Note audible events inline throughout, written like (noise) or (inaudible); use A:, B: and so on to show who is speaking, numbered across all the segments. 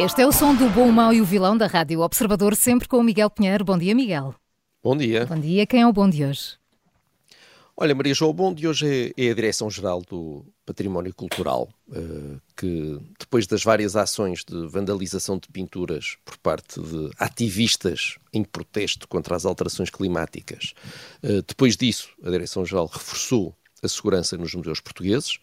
A: Este é o som do Bom, Mau e o Vilão da Rádio Observador, sempre com o Miguel Pinheiro. Bom dia, Miguel.
B: Bom dia.
A: Bom dia. Quem é o bom de hoje?
B: Olha, Maria João, o bom de hoje é, é a Direção-Geral do Património Cultural, uh, que depois das várias ações de vandalização de pinturas por parte de ativistas em protesto contra as alterações climáticas, uh, depois disso a Direção-Geral reforçou a segurança nos museus portugueses.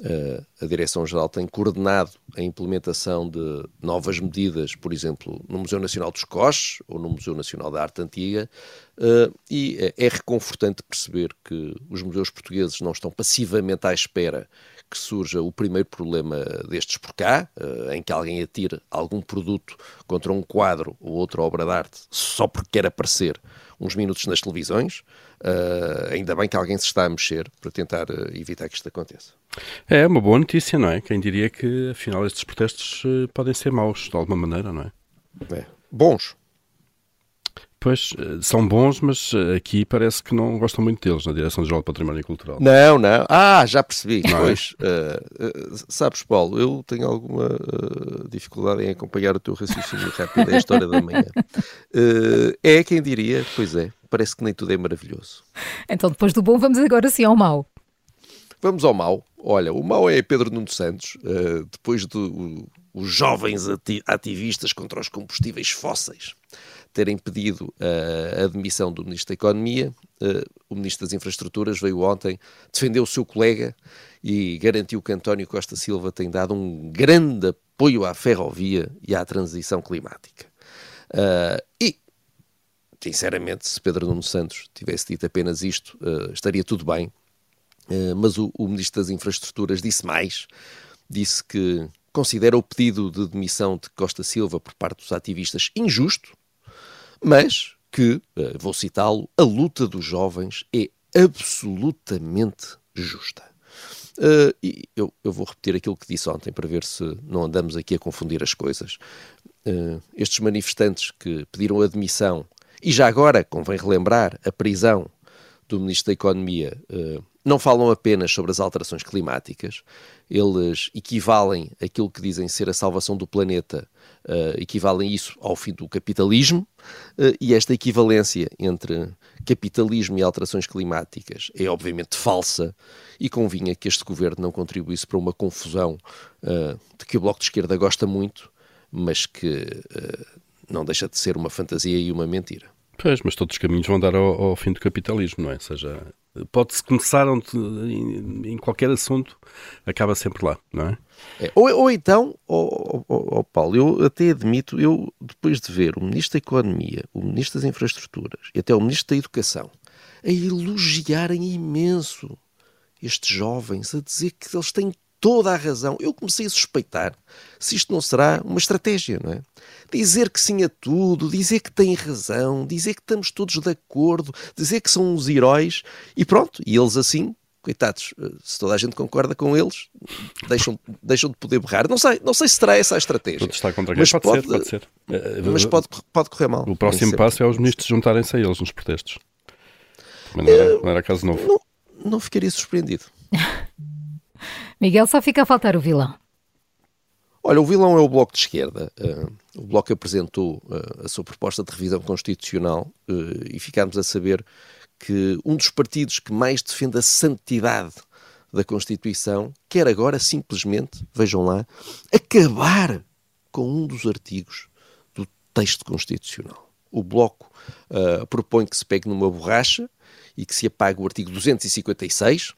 B: Uh, a Direção-Geral tem coordenado a implementação de novas medidas, por exemplo, no Museu Nacional dos Coches ou no Museu Nacional da Arte Antiga, uh, e é, é reconfortante perceber que os museus portugueses não estão passivamente à espera que surja o primeiro problema destes por cá, uh, em que alguém atire algum produto contra um quadro ou outra obra de arte só porque quer aparecer uns minutos nas televisões. Uh, ainda bem que alguém se está a mexer para tentar uh, evitar que isto aconteça.
C: É uma boa notícia, não é? Quem diria que afinal estes protestos uh, podem ser maus de alguma maneira, não é?
B: é. Bons.
C: Pois, são bons, mas aqui parece que não gostam muito deles, na Direção-Geral do Património Cultural.
B: Não, não. Ah, já percebi. Não é? pois, é? uh, uh, sabes, Paulo, eu tenho alguma uh, dificuldade em acompanhar o teu raciocínio rápido da história da manhã. (laughs) é quem diria, pois é, parece que nem tudo é maravilhoso.
A: Então, depois do bom, vamos agora sim ao mau.
B: Vamos ao mau. Olha, o mau é Pedro Nuno Santos, depois dos de, jovens ativistas contra os combustíveis fósseis terem pedido a admissão do Ministro da Economia, o Ministro das Infraestruturas veio ontem defender o seu colega e garantiu que António Costa Silva tem dado um grande apoio à ferrovia e à transição climática. Uh, e, sinceramente, se Pedro Nuno Santos tivesse dito apenas isto, estaria tudo bem. Mas o Ministro das Infraestruturas disse mais, disse que considera o pedido de demissão de Costa Silva por parte dos ativistas injusto, mas que, eh, vou citá-lo, a luta dos jovens é absolutamente justa. Uh, e eu, eu, vou repetir aquilo que disse ontem para ver se não andamos aqui a confundir as coisas. Uh, estes manifestantes que pediram admissão, e já agora, convém relembrar, a prisão do Ministro da Economia, uh, não falam apenas sobre as alterações climáticas, eles equivalem aquilo que dizem ser a salvação do planeta, uh, equivalem isso ao fim do capitalismo, uh, e esta equivalência entre capitalismo e alterações climáticas é obviamente falsa, e convinha que este governo não contribuísse para uma confusão uh, de que o Bloco de Esquerda gosta muito, mas que não deixa de ser uma fantasia e uma mentira.
C: Pois, mas todos os caminhos vão dar ao, ao fim do capitalismo, não é? Ou seja, pode-se começar onde, em, em, qualquer assunto, acaba sempre lá, não é?
B: é ou, ou, então, oh, oh, oh, Paulo, eu até admito, eu depois de ver o Ministro da Economia, o Ministro das Infraestruturas e até o Ministro da Educação a elogiarem imenso estes jovens, a dizer que eles têm toda a razão. Eu comecei a suspeitar se isto não será uma estratégia, não é? Dizer que sim a tudo, dizer que tem razão, dizer que estamos todos de acordo, dizer que são os heróis e pronto, e eles assim coitados, eh, se toda a gente concorda com eles, deixam, deixam de poder berrar. Não sei, não sei se será essa a estratégia.
C: Contra mas pode, pode, ser, pode ser.
B: Eh, mas pode, pode correr mal.
C: O próximo passo é os ministros juntarem-se a eles nos protestos. Mas não era, não era caso novo.
B: Não, não ficaria surpreendido. (laughs)
A: Miguel, só fica a faltar o vilão.
B: Olha, o vilão é o Bloco de Esquerda. Uh, o Bloco apresentou uh, a sua proposta de revisão constitucional uh, e ficámos a saber que um dos partidos que mais defende a santidade da Constituição quer agora simplesmente, vejam lá, acabar com um dos artigos do texto constitucional. O Bloco propõe que se pegue numa borracha e que se apague o artigo 256,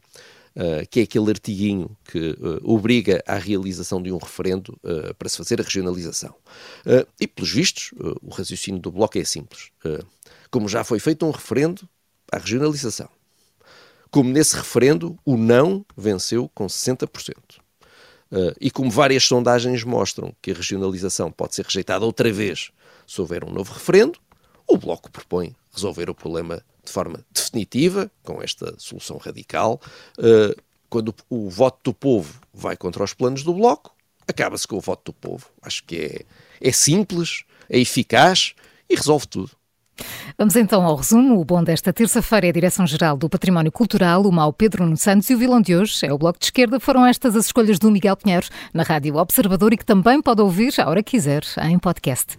B: Uh, que é aquele artiguinho que uh, obriga à realização de um referendo uh, para se fazer a regionalização. e, pelos vistos, o raciocínio do Bloco é simples. como já foi feito um referendo à regionalização, como nesse referendo o não venceu com 60%. Uh, e como várias sondagens mostram que a regionalização pode ser rejeitada outra vez se houver um novo referendo, o Bloco propõe resolver o problema de forma definitiva, com esta solução radical. Uh, quando o, voto do povo vai contra os planos do Bloco, acaba-se com o voto do povo. Acho que é, é simples, é eficaz e resolve tudo.
A: Vamos então ao resumo. O bom desta terça-feira é a Direção-Geral do Património Cultural, o Mau Pedro Nuno Santos, e o vilão de hoje é o Bloco de Esquerda. Foram estas as escolhas do Miguel Pinheiro na Rádio Observador e que também pode ouvir, a hora que quiser, em podcast.